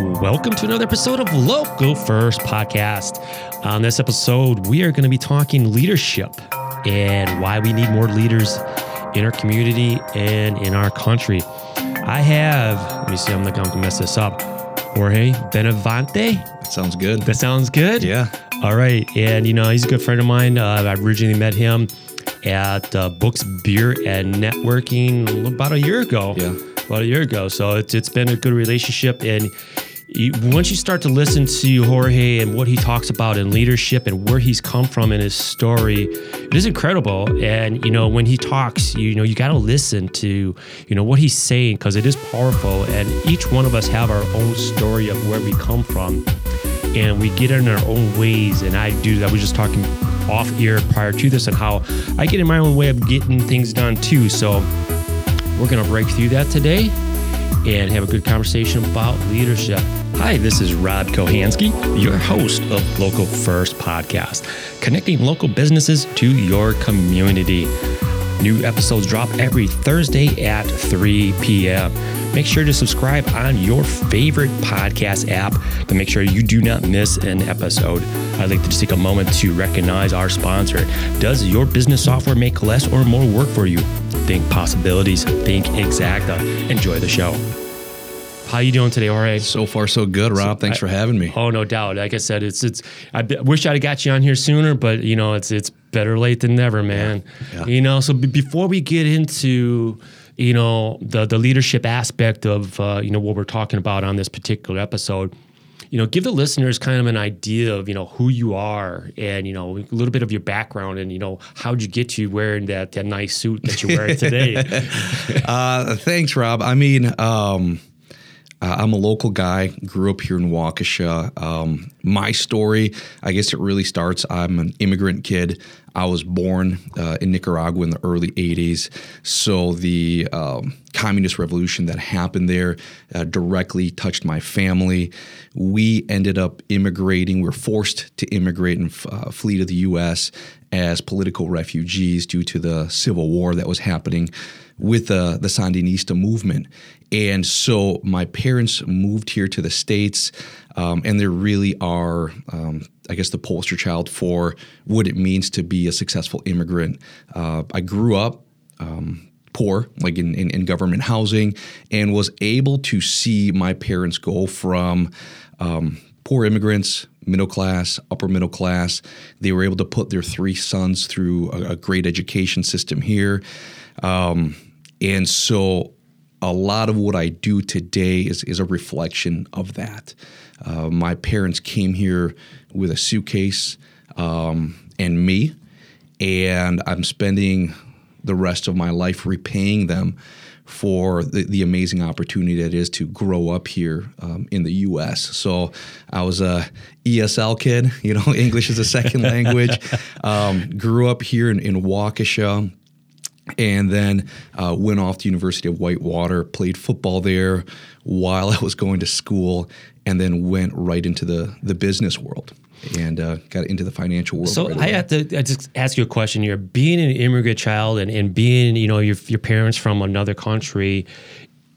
Welcome to another episode of Local First Podcast. On this episode, we are going to be talking leadership and why we need more leaders in our community and in our country. I have, let me see, I'm not going to mess this up. Jorge Benavente. Sounds good. That sounds good. Yeah. All right. And, you know, he's a good friend of mine. Uh, I originally met him at uh, Books, Beer, and Networking about a year ago. Yeah. About a year ago. So it's, it's been a good relationship. And once you start to listen to Jorge and what he talks about in leadership and where he's come from in his story, it is incredible. And, you know, when he talks, you know, you got to listen to, you know, what he's saying because it is powerful. And each one of us have our own story of where we come from and we get in our own ways. And I do. I was just talking off air prior to this and how I get in my own way of getting things done too. So we're gonna break through that today and have a good conversation about leadership. Hi, this is Rob Kohansky, your host of Local First Podcast, connecting local businesses to your community. New episodes drop every Thursday at 3 p.m. Make sure to subscribe on your favorite podcast app to make sure you do not miss an episode. I'd like to just take a moment to recognize our sponsor. Does your business software make less or more work for you? Think possibilities, think exacta. Enjoy the show. How you doing today, Jorge? So far, so good, Rob. Thanks I- for having me. Oh, no doubt. Like I said, it's it's. I b- wish I'd have got you on here sooner, but you know, it's it's better late than never, man. Yeah. You know, so b- before we get into you know the the leadership aspect of uh, you know what we're talking about on this particular episode, you know, give the listeners kind of an idea of you know who you are and you know a little bit of your background and you know how'd you get to wearing that that nice suit that you're wearing today. Uh, thanks, Rob. I mean, um, uh, I'm a local guy, grew up here in Waukesha. Um, my story, I guess it really starts. I'm an immigrant kid. I was born uh, in Nicaragua in the early 80s. So the um, communist revolution that happened there uh, directly touched my family. We ended up immigrating. We were forced to immigrate and uh, flee to the U.S. as political refugees due to the civil war that was happening with the, the Sandinista movement. And so my parents moved here to the States, um, and they really are, um, I guess, the poster child for what it means to be a successful immigrant. Uh, I grew up um, poor, like in, in, in government housing, and was able to see my parents go from um, poor immigrants, middle class, upper middle class. They were able to put their three sons through a, a great education system here. Um, and so a lot of what I do today is, is a reflection of that. Uh, my parents came here with a suitcase um, and me, and I'm spending the rest of my life repaying them for the, the amazing opportunity that is to grow up here um, in the U.S. So I was a ESL kid, you know, English is a second language. Um, grew up here in, in Waukesha and then uh, went off to University of Whitewater, played football there while I was going to school, and then went right into the the business world and uh, got into the financial world. So right I away. have to I just ask you a question here. Being an immigrant child and, and being, you know, your your parents from another country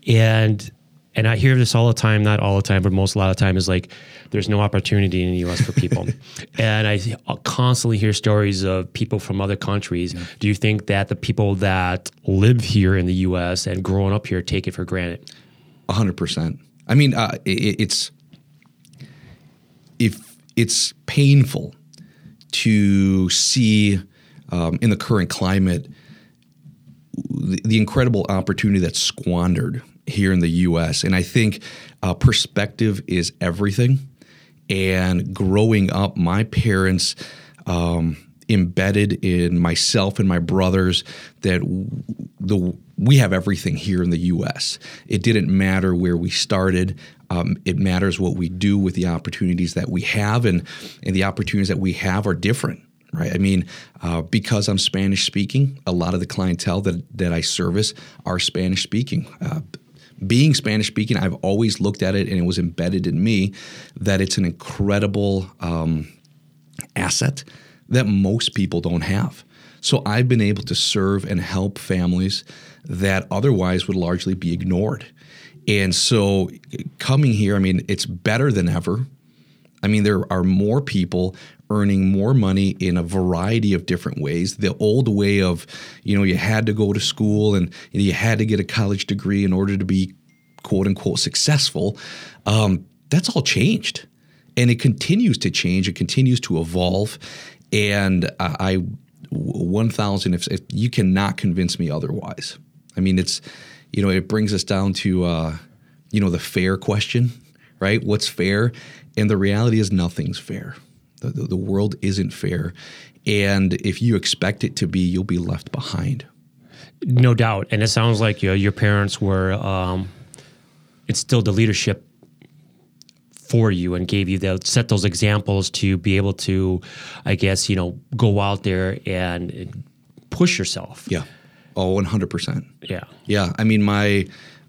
and and I hear this all the time, not all the time, but most a lot of time is like there's no opportunity in the US for people. and I constantly hear stories of people from other countries. Do you think that the people that live here in the US and growing up here take it for granted? A hundred percent. I mean, uh, it, it's if it's painful to see um, in the current climate the, the incredible opportunity that's squandered here in the U.S. And I think uh, perspective is everything. And growing up, my parents um, embedded in myself and my brothers that the we have everything here in the U.S. It didn't matter where we started. Um, it matters what we do with the opportunities that we have, and and the opportunities that we have are different right? I mean, uh, because I'm Spanish speaking, a lot of the clientele that that I service are Spanish speaking. Uh, being Spanish speaking, I've always looked at it, and it was embedded in me that it's an incredible um, asset that most people don't have. So I've been able to serve and help families that otherwise would largely be ignored. And so coming here, I mean, it's better than ever. I mean, there are more people earning more money in a variety of different ways. The old way of, you know, you had to go to school and you had to get a college degree in order to be quote unquote successful, um, that's all changed. And it continues to change, it continues to evolve. And I, 1000, if, if you cannot convince me otherwise. I mean, it's, you know, it brings us down to, uh, you know, the fair question, right? What's fair? And the reality is nothing's fair. The, the, the world isn't fair. And if you expect it to be, you'll be left behind. No doubt. And it sounds like you know, your parents were um, instilled the leadership for you and gave you the set those examples to be able to, I guess, you know, go out there and push yourself. Yeah. Oh, 100%. Yeah. Yeah. I mean, my,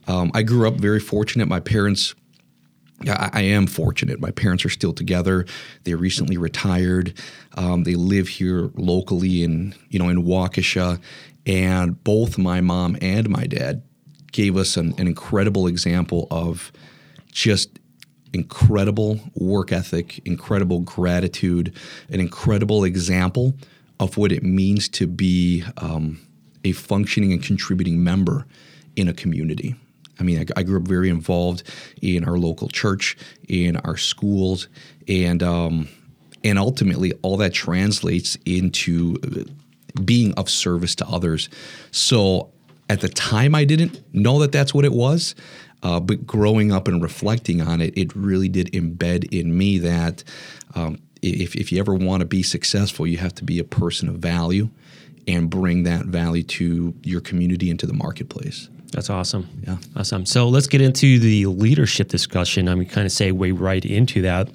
um, I grew up very fortunate. My parents, I, am fortunate. My parents are still together. They recently retired. Um, they live here locally in, you know, in Waukesha. And both my mom and my dad gave us an, an incredible example of just incredible work ethic, incredible gratitude, an incredible example of what it means to be um, a functioning and contributing member in a community. I mean, I, I, grew up very involved in our local church, in our schools, and um, and ultimately, all that translates into being of service to others. So, at the time, I didn't know that that's what it was. Uh, but growing up and reflecting on it, it really did embed in me that um, if, if you ever want to be successful, you have to be a person of value and bring that value to your community and to the marketplace. That's awesome. Yeah. Awesome. So let's get into the leadership discussion. I mean, kind of say way right into that.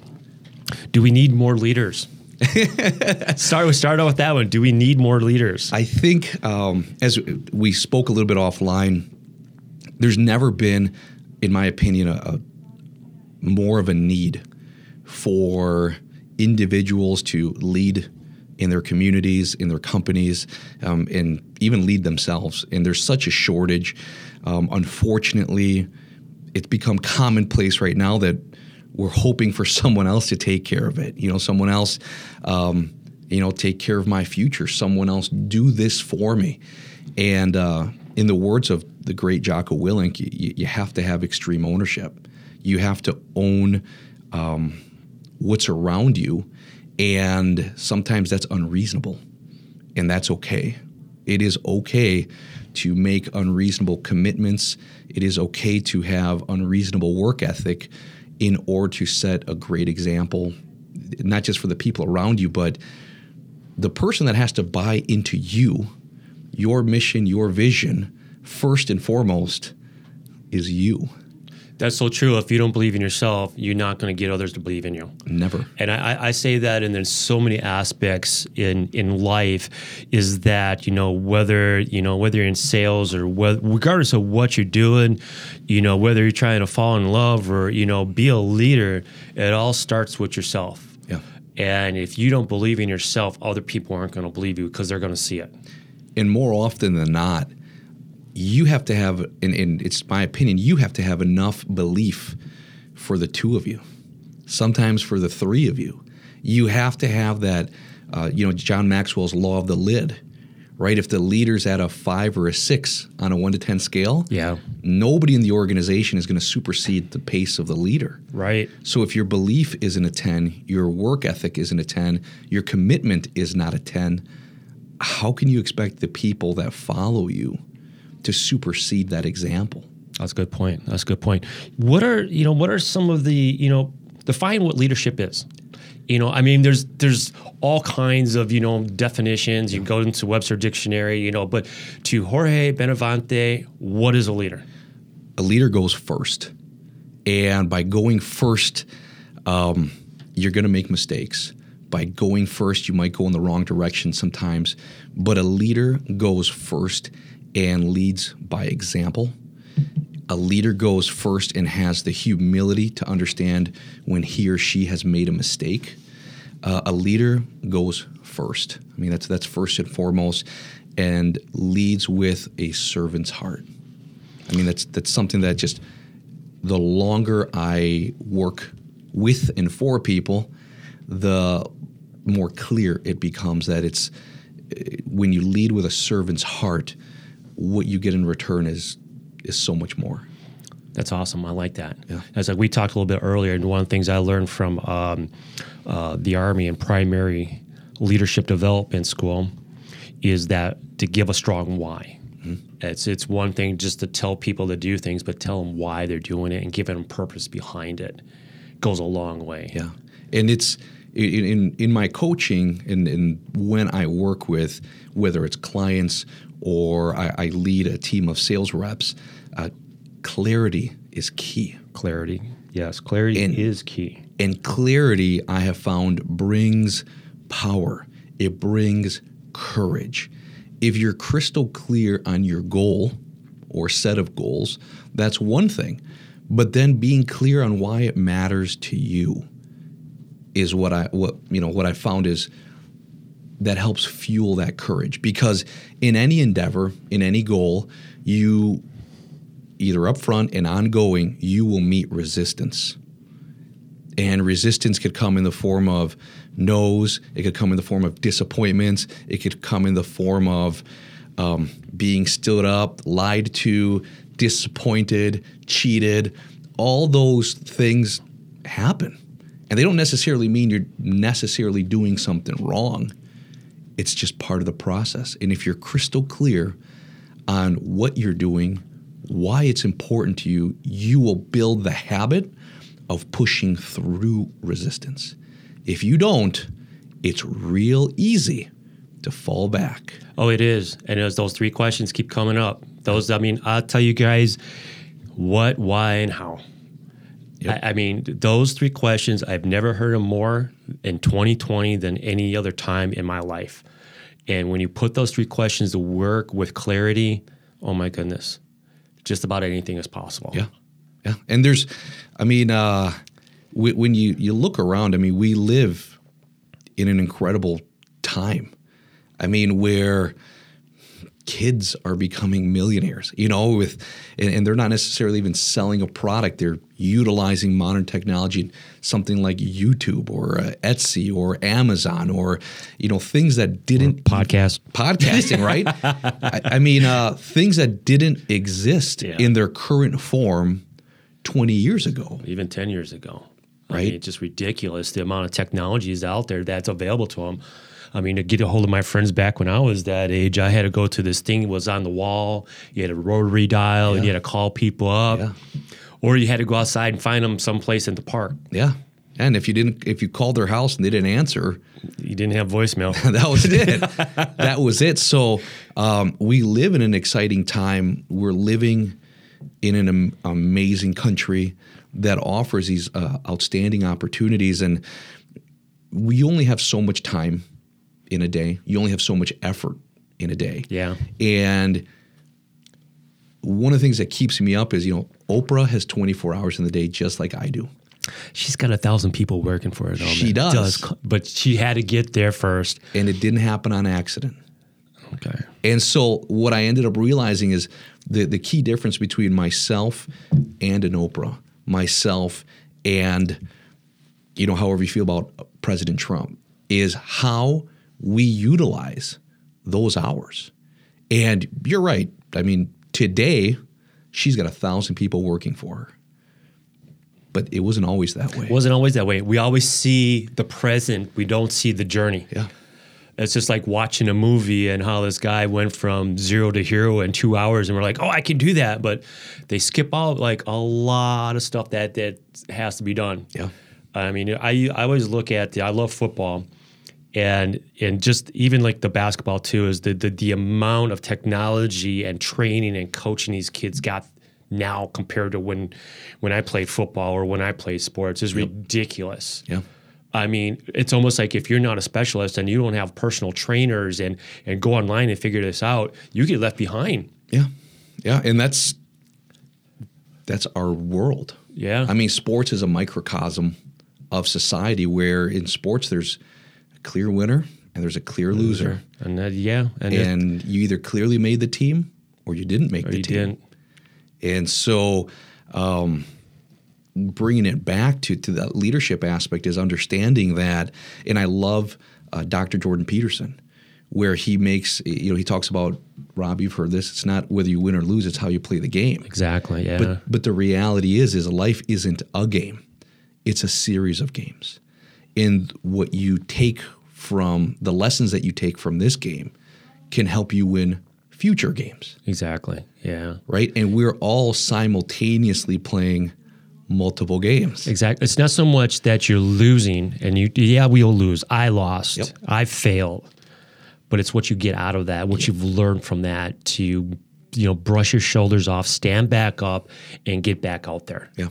Do we need more leaders? start with start off with that one. Do we need more leaders? I think um, as we spoke a little bit offline, there's never been in my opinion, a, a more of a need for individuals to lead in their communities, in their companies, um, and even lead themselves. And there's such a shortage. Um, unfortunately, it's become commonplace right now that we're hoping for someone else to take care of it. You know, someone else, um, you know, take care of my future. Someone else do this for me. And uh, in the words of the great Jocko Willink, you, you have to have extreme ownership. You have to own um, what's around you, and sometimes that's unreasonable, and that's okay. It is okay to make unreasonable commitments. It is okay to have unreasonable work ethic in order to set a great example, not just for the people around you, but the person that has to buy into you your mission, your vision, first and foremost, is you. That's so true. If you don't believe in yourself, you're not going to get others to believe in you. Never. And I, I, say that, and there's so many aspects in in life, is that you know whether you know whether you're in sales or whether, regardless of what you're doing, you know whether you're trying to fall in love or you know be a leader, it all starts with yourself. Yeah. And if you don't believe in yourself, other people aren't going to believe you because they're going to see it and more often than not, you have to have, and, and it's my opinion, you have to have enough belief for the two of you, sometimes for the three of you. You have to have that, uh, you know, John Maxwell's law of the lid, right? If the leader's at a five or a six on a one to 10 scale, yeah, nobody in the organization is going to supersede the pace of the leader. Right. So if your belief isn't a 10, your work ethic isn't a 10, your commitment is not a 10, how can you expect the people that follow you to supersede that example? That's a good point. That's a good point. What are you know? What are some of the you know? Define what leadership is. You know, I mean, there's there's all kinds of you know definitions. You go into Webster Dictionary, you know, but to Jorge Benavente, what is a leader? A leader goes first, and by going first, um, you're going to make mistakes by going first, you might go in the wrong direction sometimes. But a leader goes first and leads by example. A leader goes first and has the humility to understand when he or she has made a mistake. Uh, a leader goes first. I mean, that's that's first and foremost, and leads with a servant's heart. I mean, that's that's something that just the longer I work with and for people, the more clear it becomes that it's uh, when you lead with a servant's heart, what you get in return is is so much more. That's awesome. I like that. Yeah. As like we talked a little bit earlier, and one of the things I learned from um, uh, the Army and primary leadership development school is that to give a strong why. Mm-hmm. It's it's one thing just to tell people to do things, but tell them why they're doing it and give them purpose behind it goes a long way. Yeah, and it's in in, in my coaching and, and when I work with whether it's clients or I, I lead a team of sales reps, uh, clarity is key. Clarity, yes, clarity And- is key. And clarity, I have found, brings power. It brings courage. If you're crystal clear on your goal or set of goals, that's one thing. But then being clear on why it matters to you is what I what you know what I found is that helps fuel that courage. Because in any endeavor, in any goal, you either upfront and ongoing, you will meet resistance. And resistance could come in the form of no's it could come in the form of disappointments it could come in the form of um, being stood up lied to disappointed cheated. All those things happen. And they don't necessarily mean you're necessarily doing something wrong it's just part of the process and if you're crystal clear on what you're doing why it's important to you you will build the habit of pushing through resistance. If you don't, it's real easy to fall back. Oh, it is. And as those three questions keep coming up, those, I mean, I'll tell you guys what, why, and how. Yep. I, I mean, those three questions, I've never heard them more in 2020 than any other time in my life. And when you put those three questions to work with clarity, oh my goodness, just about anything is possible. Yeah, yeah. And there's, I mean, uh, wh- when you you look around, I mean, we live in an incredible time. I mean, where kids are becoming millionaires, you know, with and, and they're not necessarily even selling a product. They're utilizing modern technology, something like YouTube or uh, Etsy or Amazon or you know things that didn't Podcast. podcasting, right? I, I mean, uh, things that didn't exist Yeah. in their current form 20 years ago. even 10 years ago. I Right. mean, it's just ridiculous the amount of technologies out there that's available to them. I mean, to get a hold of my friends back when I was that age, I had to go to this thing that was on the wall. You had a rotary dial and you had to call people up. Yeah. Or you had to go outside and find them someplace in the park. Yeah. And if you didn't, if you called their house and they didn't answer, You didn't have voicemail. that was it. that was it. So um, we live in an exciting time. We're living in an am- amazing country that offers these uh, outstanding opportunities, and we only have so much time in a day. You only have so much effort in a day. Yeah. And one of the things that keeps me up is, you know, Oprah has 24 hours in the day just like I do. She's got a thousand people working for her. Though, She man. does. But she had to get there first. And it didn't happen on accident. Okay. And so what I ended up realizing is the, the key difference between myself and an Oprah, myself and you know however you feel about President Trump is how we utilize those hours. And you're right. I mean, today she's got a thousand people working for her. But it wasn't always that way. It wasn't always that way. We always see the present, we don't see the journey. yeah. It's just like watching a movie and how this guy went from zero to hero in two hours, and we're like, "Oh, I can do that," but they skip out like a lot of stuff that that has to be done. Yeah. I mean, I I always look at the I love football, and and just even like the basketball too is the the, the amount of technology and training and coaching these kids got now compared to when when I played football or when I played sports is ridiculous. Yeah. I mean, it's almost like if you're not a specialist and you don't have personal trainers and and go online and figure this out, you get left behind. Yeah. Yeah. And that's that's our world. Yeah. I mean, sports is a microcosm of society where in sports there's clear winner and there's a clear loser. And that, yeah, and, it- And you either clearly made the team or you didn't make the team. didn't. And so um, bringing it back to to that leadership aspect is understanding that, and I love uh, Dr. Jordan Peterson, where he makes you know he talks about Rob. You've heard this. It's not whether you win or lose; it's how you play the game. Exactly. Yeah. But but the reality is, is life isn't a game; it's a series of games, and what you take from the lessons that you take from this game can help you win future games exactly. Yeah. right? And we're all simultaneously playing multiple games. Exactly. It's not so much that you're losing and you, yeah, we'll lose. I lost. Yep. I failed. But it's what you get out of that, what you've learned from that to, you know, brush your shoulders off, stand back up, and get back out there. Yeah,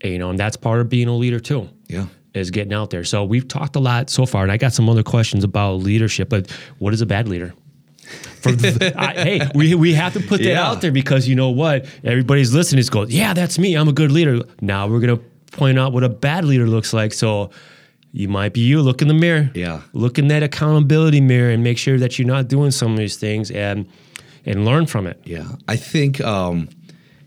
And, you know, and that's part of being a leader too. yeah, Is getting out there. So we've talked a lot so far, and I got some other questions about leadership. But what is a bad leader? The, I, hey, we, we have to put that Yeah. out there because you know what? Everybody's listening is going, yeah, that's me. I'm a good leader. Now we're gonna point out what a bad leader looks like. So you might be you. Look in the mirror. Yeah. Look in that accountability mirror and make sure that you're not doing some of these things and and learn from it. yeah. I think um,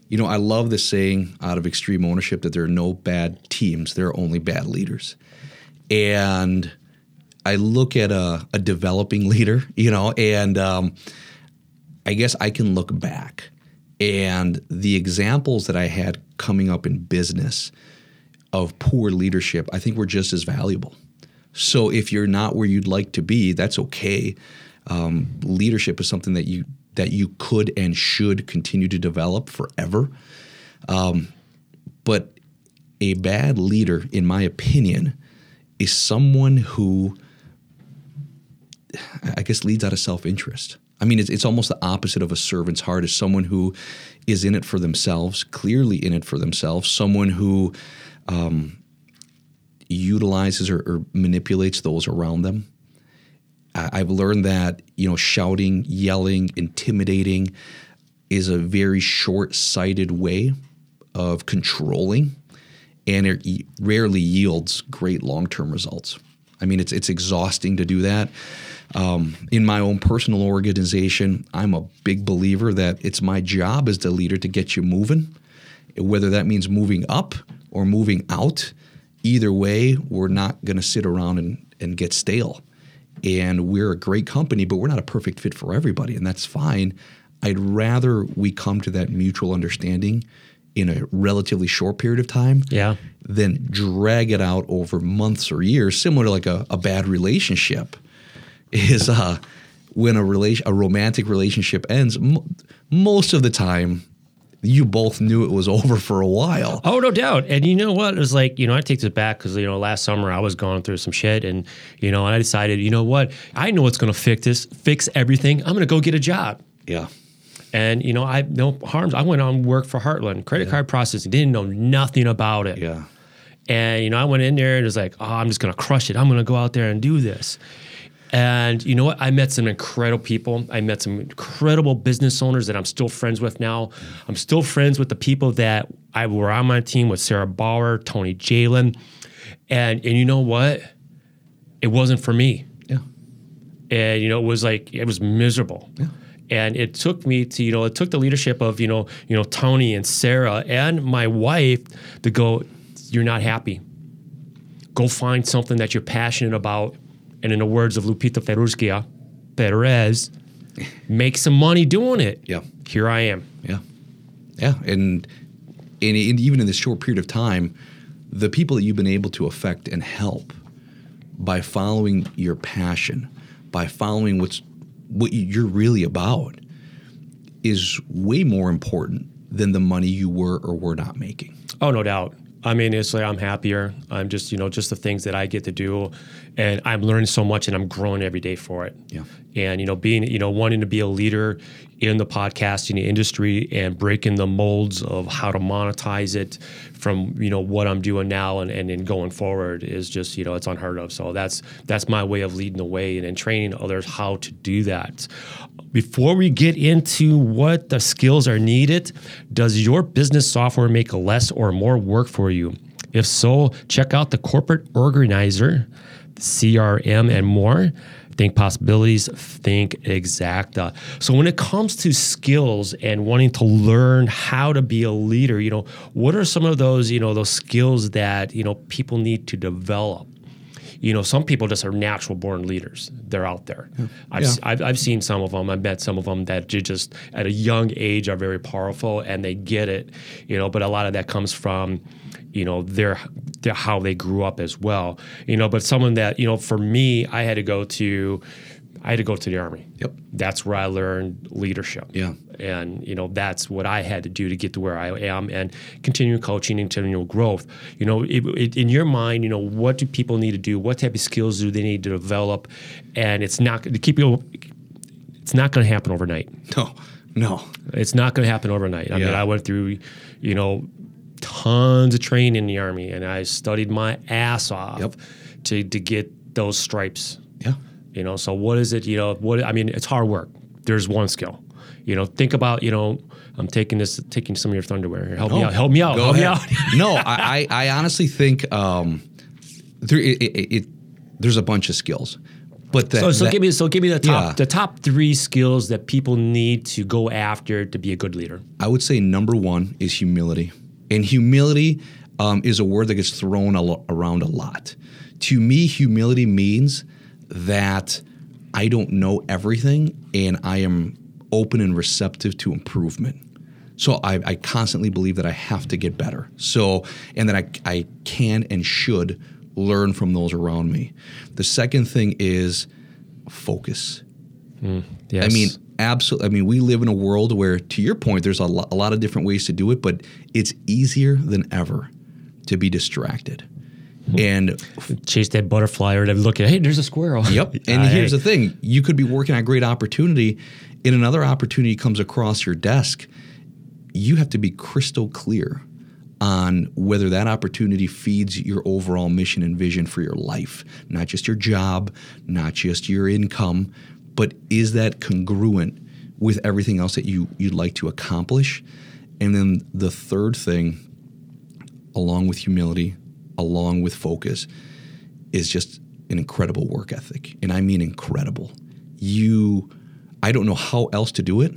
you know I love the saying out of extreme ownership that there are no bad teams; there are only bad leaders. And I look at a, a developing leader, you know, and um, I guess I can look back and the examples that I had coming up in business of poor leadership, I think were just as valuable. So if you're not where you'd like to be, that's okay. Um, leadership is something that you that you could and should continue to develop forever. Um, but a bad leader, in my opinion, is someone who I guess leads out of self-interest. I mean, it's, it's almost the opposite of a servant's heart. Is someone who is in it for themselves, clearly in it for themselves. Someone who um, utilizes or, or manipulates those around them. I've learned that you know, shouting, yelling, intimidating is a very short-sighted way of controlling, and it rarely yields great long-term results. I mean, it's it's exhausting to do that. Um, in my own personal organization, I'm a big believer that it's my job as the leader to get you moving, whether that means moving up or moving out. Either way, we're not going to sit around and, and get stale. And we're a great company, but we're not a perfect fit for everybody, and that's fine. I'd rather we come to that mutual understanding in a relatively short period of time Yeah. than drag it out over months or years, similar to like a, a bad relationship. Is uh, when a relation, a romantic relationship ends, m- most of the time, you both knew it was over for a while. Oh, no doubt. And you know what? It was like, you know, I take this back because, you know, last summer I was going through some shit and, you know, and I decided, you know what? I know what's going to fix this, fix everything. I'm going to go get a job. Yeah, And, you know, I no harms. I went on work for Heartland, credit card processing, didn't know nothing about it. yeah, And, you know, I went in there and it was like, oh, I'm just going to crush it. I'm going to go out there and do this. And you know what? I met some incredible people. I met some incredible business owners that I'm still friends with now. I'm still friends with the people that I were on my team with Sarah Bauer, Tony Jalen. And and you know what? It wasn't for me. yeah, And you know, it was like it was miserable. Yeah. And it took me to, you know, it took the leadership of, you know, you know, Tony and Sarah and my wife to go, you're not happy. Go find something that you're passionate about. And in the words of Lupita Feruskia, Perez, make some money doing it. Yeah. Here I am. yeah, yeah. And, and and even in this short period of time, the people that you've been able to affect and help by following your passion, by following what's what you're really about, is way more important than the money you were or were not making. Oh, no doubt. I mean, it's like I'm happier. I'm just, you know, just the things that I get to do, and I'm learning so much, and I'm growing every day for it. Yeah. And you know, being, you know, wanting to be a leader in the podcasting industry and breaking the molds of how to monetize it from you know what I'm doing now and and, and going forward is just you know it's unheard of. So that's that's my way of leading the way and, and training others how to do that. Before we get into what the skills are needed, does your business software make less or more work for you? If so, check out the Corporate Organizer, CRM, and more. think possibilities, think exacta. So when it comes to skills and wanting to learn how to be a leader, you know, what are some of those, you know, those skills that, you know, people need to develop? You know, some people just are natural born leaders. They're out there. Yeah. I've, yeah. I've, I've, seen some of them. I've met some of them that just at a young age are very powerful and they get it, you know, but a lot of that comes from, you know their, their how they grew up as well you know but someone that you know for me i had to go to I had to go to the army. Yep. That's where I learned leadership. Yeah. And you know that's what I had to do to get to where I am and continue coaching and continual growth. You know, it, it, in your mind, you know, what do people need to do? What type of skills do they need to develop? And it's not to keep you. It's not going to happen overnight. No. No. It's not going to happen overnight. I yeah. mean, I went through, you know, tons of training in the army, and I studied my ass off yep. to to get those stripes. Yeah. You know, so what is it? You know, what I mean, it's hard work. There's one skill. You know, think about you know. I'm taking this, taking some of your thunderwear. Here. Help me out. Help me out. Help ahead. me out. no, I, I, honestly think um, there, it, it, it, there's a bunch of skills. But that, so, so that, give me so give me the top yeah. the top three skills that people need to go after to be a good leader. I would say number one is humility. And humility um, is a word that gets thrown a lo- around a lot. To me, humility means that I don't know everything and I am open and receptive to improvement. So I, I constantly believe that I have to get better. So, and that I, I can and should learn from those around me. The second thing is focus. Mm, yes. I mean, absolutely. I mean, we live in a world where, to your point, there's a, lo- a lot of different ways to do it, but it's easier than ever to be distracted. Hmm. And chase that butterfly or to look at, hey, there's a squirrel. Yep. And uh, here's hey. the thing you could be working on a great opportunity, and another opportunity comes across your desk. You have to be crystal clear on whether that opportunity feeds your overall mission and vision for your life, not just your job, not just your income, but is that congruent with everything else that you you'd like to accomplish? And then the third thing, along with humility, along with focus, is just an incredible work ethic. And I mean incredible. You I don't know how else to do it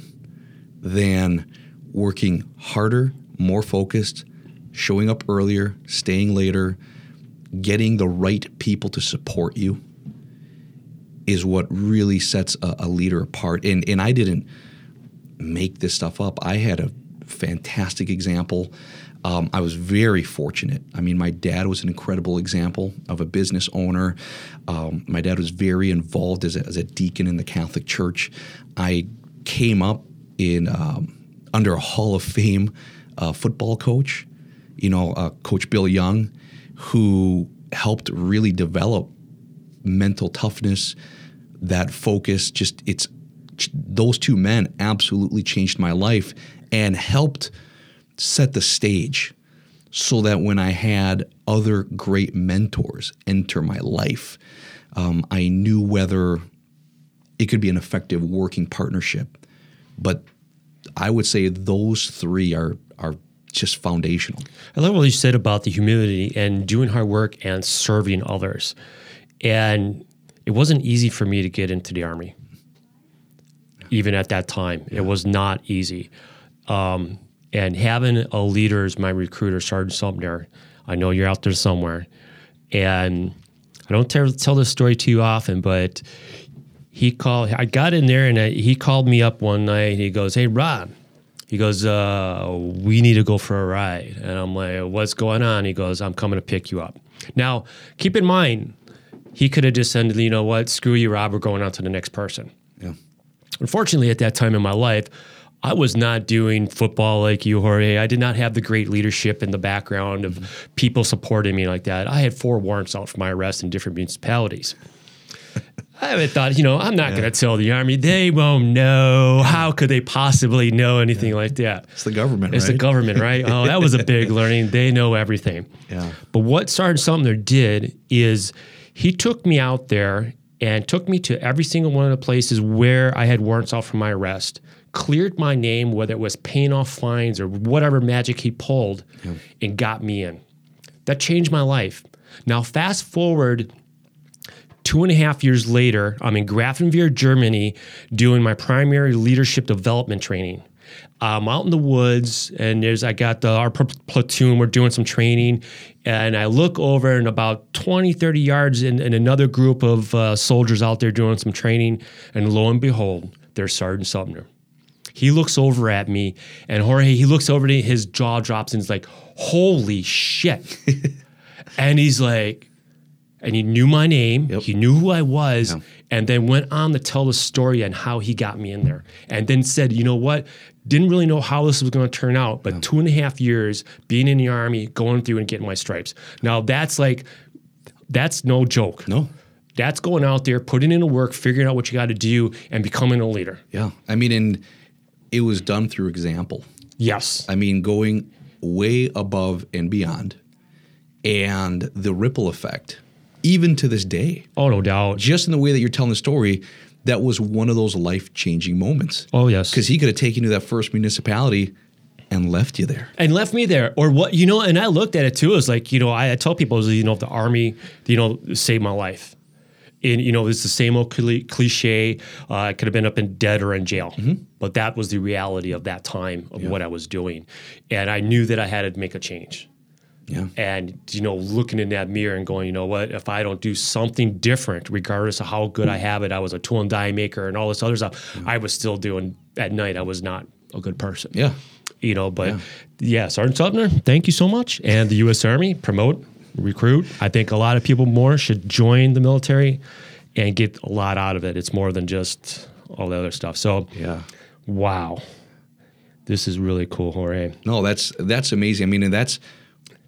than working harder, more focused, showing up earlier, staying later, getting the right people to support you is what really sets a, a leader apart. And and I didn't make this stuff up. I had a fantastic example. Um, I was very fortunate. I mean, my dad was an incredible example of a business owner. Um, my dad was very involved as a, as a, deacon in the Catholic Church. I came up in um, under a Hall of Fame uh, football coach, you know, uh, Coach Bill Young, who helped really develop mental toughness, that focus, just it's those two men absolutely changed my life and helped set the stage so that when I had other great mentors enter my life, um, I knew whether it could be an effective working partnership. But I would say those three are are just foundational. I love what you said about the humility and doing hard work and serving others. And it wasn't easy for me to get into the army. Even at that time, yeah. it was not easy. Um, and having a leader as my recruiter, Sergeant Sumner, I know you're out there somewhere. And I don't tell, tell this story too often, but he called, I got in there and I, he called me up one night. He goes, Hey, Rob, he goes, uh, we need to go for a ride. And I'm like, what's going on? He goes, I'm coming to pick you up. Now, keep in mind, he could have just said, you know what, screw you, Rob, we're going on to the next person. Yeah. Unfortunately, at that time in my life, I was not doing football like you, Jorge. I did not have the great leadership in the background of mm-hmm. people supporting me like that. I had four warrants out for my arrest in different municipalities. I thought, you know, I'm not yeah. going to tell the army. They won't know. How could they possibly know anything yeah. like that? It's the government, It's right? the government, right? oh, that was a big learning. They know everything. Yeah. But what Sergeant Sumner did is he took me out there and took me to every single one of the places where I had warrants out for my arrest, cleared my name, whether it was paying off fines or whatever magic he pulled, yeah. and got me in. That changed my life. Now, fast forward two and a half years later, I'm in Grafenwehr, Germany, doing my primary leadership development training. I'm out in the woods, and there's I got the, our platoon. We're doing some training, and I look over, and about 20, 30 yards, in, in another group of uh, soldiers out there doing some training, and lo and behold, there's Sergeant Sumner. He looks over at me, and Jorge, he looks over to me, his jaw drops, and he's like, "Holy shit!" and he's like, and he knew my name, yep. he knew who I was, yeah. And then went on to tell the story and how he got me in there, and then said, "You know what? Didn't really know how this was going to turn out, but two and a half years being in the army, going through and getting my stripes. Now that's like, that's no joke. No. That's going out there, putting in the work, figuring out what you got to do, and becoming a leader. Yeah. I mean, and it was done through example. Yes. I mean, going way above and beyond, and the ripple effect, even to this day. Oh, no doubt. Just in the way that you're telling the story, that was one of those life changing moments. Oh, yes. Because he could have taken you to that first municipality and left you there. And left me there. Or what, you know, and I looked at it too as like, you know, I, I tell people, you know, the army, you know, saved my life. And, you know, it's the same old cliche. Uh, I could have been up in debt or in jail. Mm-hmm. But that was the reality of that time of yeah. what I was doing. And I knew that I had to make a change. Yeah. And you know, looking in that mirror and going, you know what, if I don't do something different, regardless of how good I mm. have it, I was a tool and die maker and all this other stuff, yeah. I was still doing at night, I was not a good person. Yeah. You know, but yeah, yeah Sergeant Sumner, thank you so much. And the US Army, promote, recruit. I think a lot of people more should join the military and get a lot out of it. It's more than just all the other stuff. So yeah. Wow. This is really cool, Jorge. No, that's that's amazing. I mean, and that's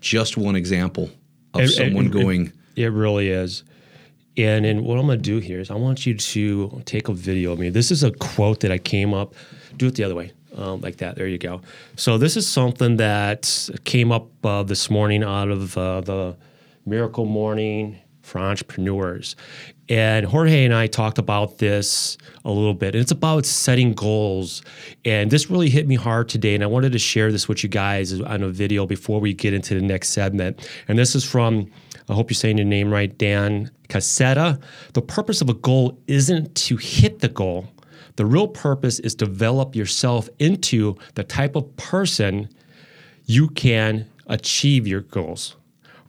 just one example of it, someone it, going. It, it, really is. And and what I'm going to do here is I want you to take a video of me. This is a quote that I came up. Do it the other way, um, like that. There you go. So this is something that came up uh, this morning out of uh, the Miracle Morning for Entrepreneurs. And Jorge and I talked about this a little bit. And it's about setting goals. And this really hit me hard today. And I wanted to share this with you guys on a video before we get into the next segment. And this is from, I hope you're saying your name right, Dan Casetta. The purpose of a goal isn't to hit the goal. The real purpose is develop yourself into the type of person you can achieve your goals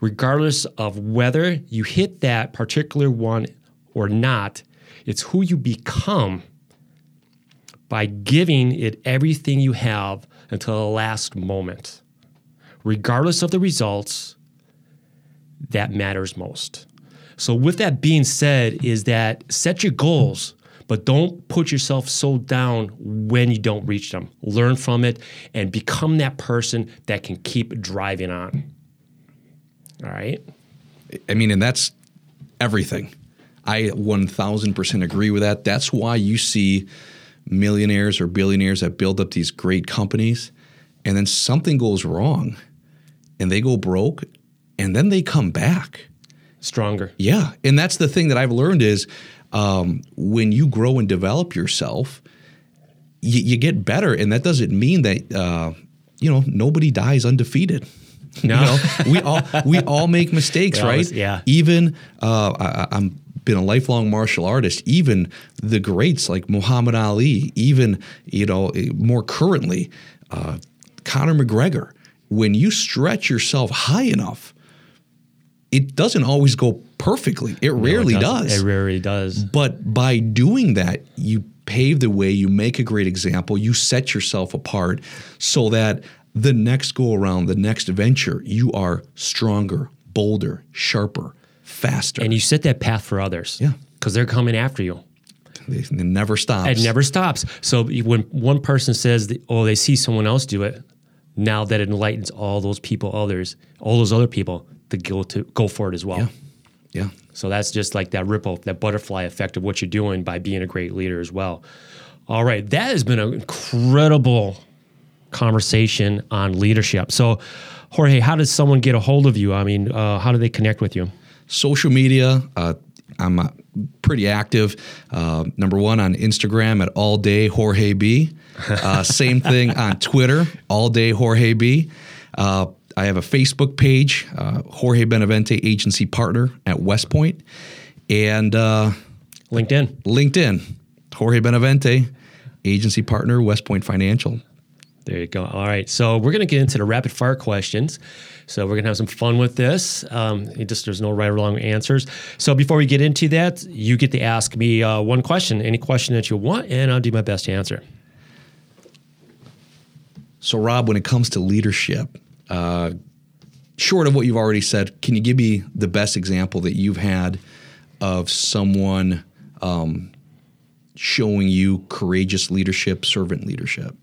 regardless of whether you hit that particular one or not. It's who you become by giving it everything you have until the last moment. Regardless of the results, that matters most. So with that being said is that set your goals, but don't put yourself so down when you don't reach them. Learn from it and become that person that can keep driving on. All right? I mean, and that's everything. I 1000% agree with that. That's why you see millionaires or billionaires that build up these great companies and then something goes wrong and they go broke and then they come back stronger. Yeah. And that's the thing that I've learned is um, when you grow and develop yourself, you, you, get better. And that doesn't mean that, uh, you know, nobody dies undefeated. No, you know, we all we all make mistakes, right? yeah. Even uh, I, I'm been a lifelong martial artist, even the greats like Muhammad Ali, even you know more currently, uh, Conor McGregor. When you stretch yourself high enough, it doesn't always go perfectly. It no, rarely it does. It rarely does. But by doing that, you pave the way. You make a great example. You set yourself apart so that the next go around, the next venture, you are stronger, bolder, sharper faster. And you set that path for others. Yeah. Because they're coming after you. It never stops. It never stops. So when one person says, oh, they see someone else do it, now that enlightens all those people, others, all those other people to go to go for it as well. Yeah. Yeah. So that's just like that ripple, that butterfly effect of what you're doing by being a great leader as well. All right, that has been an incredible conversation on leadership. So, Jorge, how does someone get a hold of you? I mean, uh, how do they connect with you? Social media, uh, I'm uh, pretty active. Uh, number one on Instagram at all day Jorge B. Uh, same thing on Twitter, all day Jorge B. Uh, I have a Facebook page, uh, Jorge Benavente Agency Partner at West and uh, LinkedIn. LinkedIn, Jorge Benavente, agency partner, West Point Financial. There you go. All right. So we're going to get into the rapid fire questions. So we're going to have some fun with this. Um, just there's no right or wrong answers. So before we get into that, you get to ask me uh, one question, any question that you want, and I'll do my best to answer. So, Rob, when it comes to leadership, uh, short of what you've already said, can you give me the best example that you've had of someone um, showing you courageous leadership, servant leadership?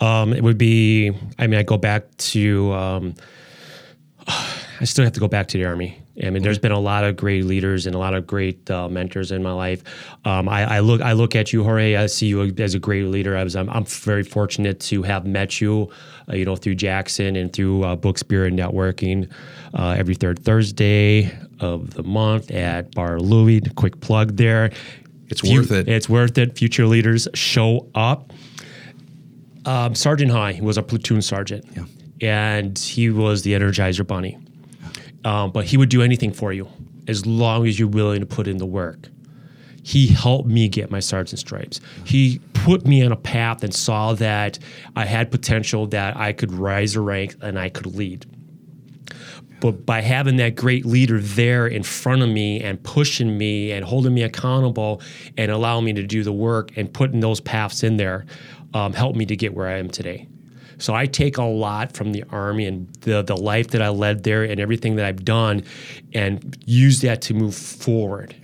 Um, it would be, I mean, I go back to, um, I still have to go back to the Army. I mean, there's been a lot of great leaders and a lot of great uh, mentors in my life. Um, I, I, look, I look at you, Jorge. I see you as a great leader. I was, I'm, I'm very fortunate to have met you, uh, you know, through Jackson and through uh, Book Spirit Networking. Uh, every third Thursday of the month at Bar Louie. Quick plug there. It's worth it. It's worth it. Future leaders show up. Um, sergeant High was a platoon sergeant, Yeah. and he was the Energizer Bunny. Um, but he would do anything for you as long as you're willing to put in the work. He helped me get my sergeant stripes. He put me on a path and saw that I had potential, that I could rise a rank and I could lead. But by having that great leader there in front of me and pushing me and holding me accountable and allowing me to do the work and putting those paths in there um, helped me to get where I am today. So I take a lot from the Army and the, the life that I led there and everything that I've done and use that to move forward.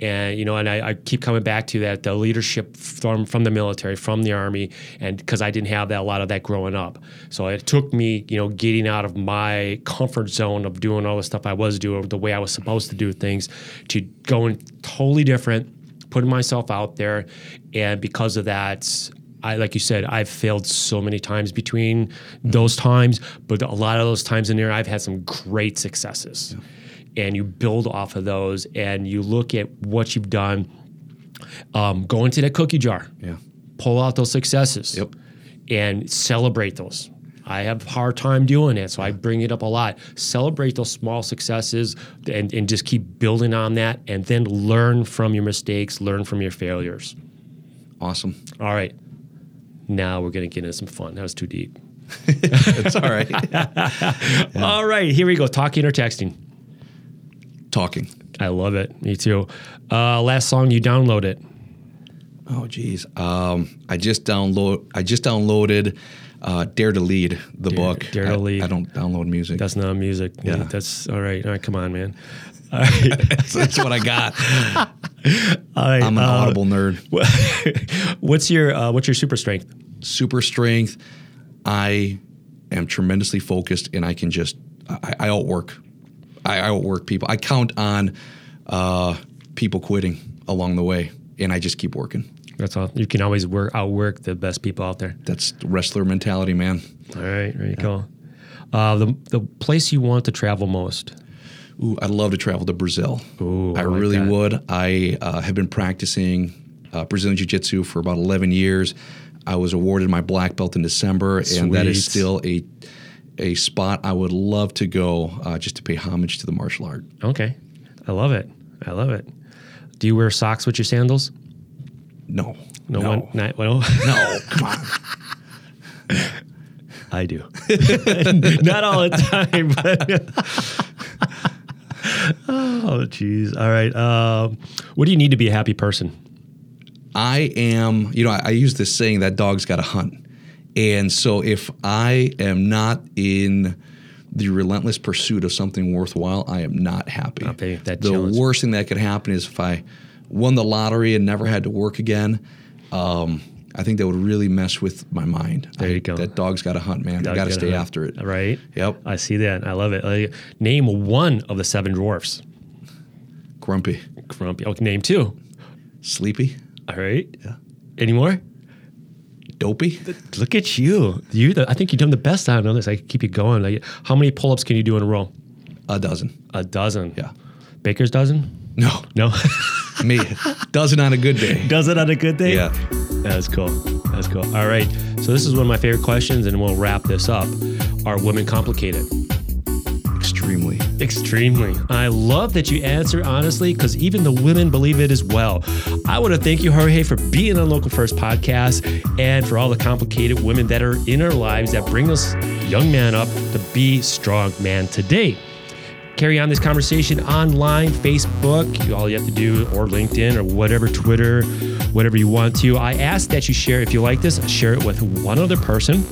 And you know, and I, I, keep coming back to that the leadership from from the military, from the army, and because I didn't have that a lot of that growing up, so it took me, you know, getting out of my comfort zone of doing all the stuff I was doing the way I was supposed to do things, to going totally different, putting myself out there, and because of that, I, like you said, I've failed so many times between those times, but a lot of those times in there, I've had some great successes. Yeah. And you build off of those and you look at what you've done. Um, go into that cookie jar, yeah. pull out those successes, yep. and celebrate those. I have a hard time doing it, so I bring it up a lot. Celebrate those small successes and, and just keep building on that, and then learn from your mistakes, learn from your failures. Awesome. All right now we're going to get into some fun. That was too deep. it's all right. yeah. All right, here we go. Talking or texting? Talking. I love it. Me too. Uh, last song you downloaded? Oh, geez. Um, I just download. I just downloaded uh, Dare to Lead, the Dare, book. Dare to I, Lead. I don't download music. That's not music. Yeah. That's all right. All right, come on, man. That's, that's, what I got. right, I'm an uh, audible nerd. what's your uh, What's your super strength? Super strength. I am tremendously focused, and I can just I, I outwork. I outwork people. I count on uh, people quitting along the way, and I just keep working. That's all. You can always work outwork the best people out there. That's wrestler mentality, man. All right, there you yeah. go. Uh, the the place you want to travel most. Ooh, I'd love to travel to Brazil. Ooh, I, I like really that. would. I uh, have been practicing uh, Brazilian Jiu Jitsu for about 11 years. I was awarded my black belt in December, Sweet. and that is still a a spot I would love to go uh, just to pay homage to the martial art. Okay, I love it. I love it. Do you wear socks with your sandals? No, no, no, one, not, well, no. Come on. I do. not all the time, but. Oh, jeez. All right. Um, what do you need to be a happy person? I am, you know, I, I use this saying that dog's got to hunt. And so if I am not in the relentless pursuit of something worthwhile, I am not happy. Okay, that the challenge. worst thing that could happen is if I won the lottery and never had to work again. Um, I think that would really mess with my mind. There I, you go. That dog's got to hunt, man. I got to stay hunt. after it. Right? Yep. I see that. I love it. Name one of the seven dwarfs. Grumpy. Grumpy. Okay, name two. Sleepy. All right. Yeah. Any more? Dopey. Look at you. You. The, I think you've done the best out of this. I keep you going. Like, how many pull-ups can you do in a row? A dozen. A dozen. Yeah. Baker's dozen? No. No. Me. dozen on a good day. It on a good day? Yeah. That's cool. That's cool. All right. So this is one of my favorite questions, and we'll wrap this up. Are women complicated? Extremely. Extremely. I love that you answer honestly because even the women believe it as well. I want to thank you, Jorge, for being on Local First podcast and for all the complicated women that are in our lives that bring us young man up to be strong man today carry on this conversation online, Facebook, all you have to do, or LinkedIn, or whatever, Twitter, whatever you want to. I ask that you share, if you like this, share it with one other person.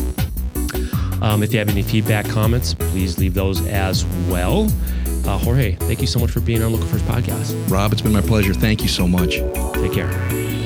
Um, if you have any feedback, comments, please leave those as well. Uh, Jorge, thank you so much for being on Local First Podcast. Rob, it's been my pleasure. Thank you so much. Take care.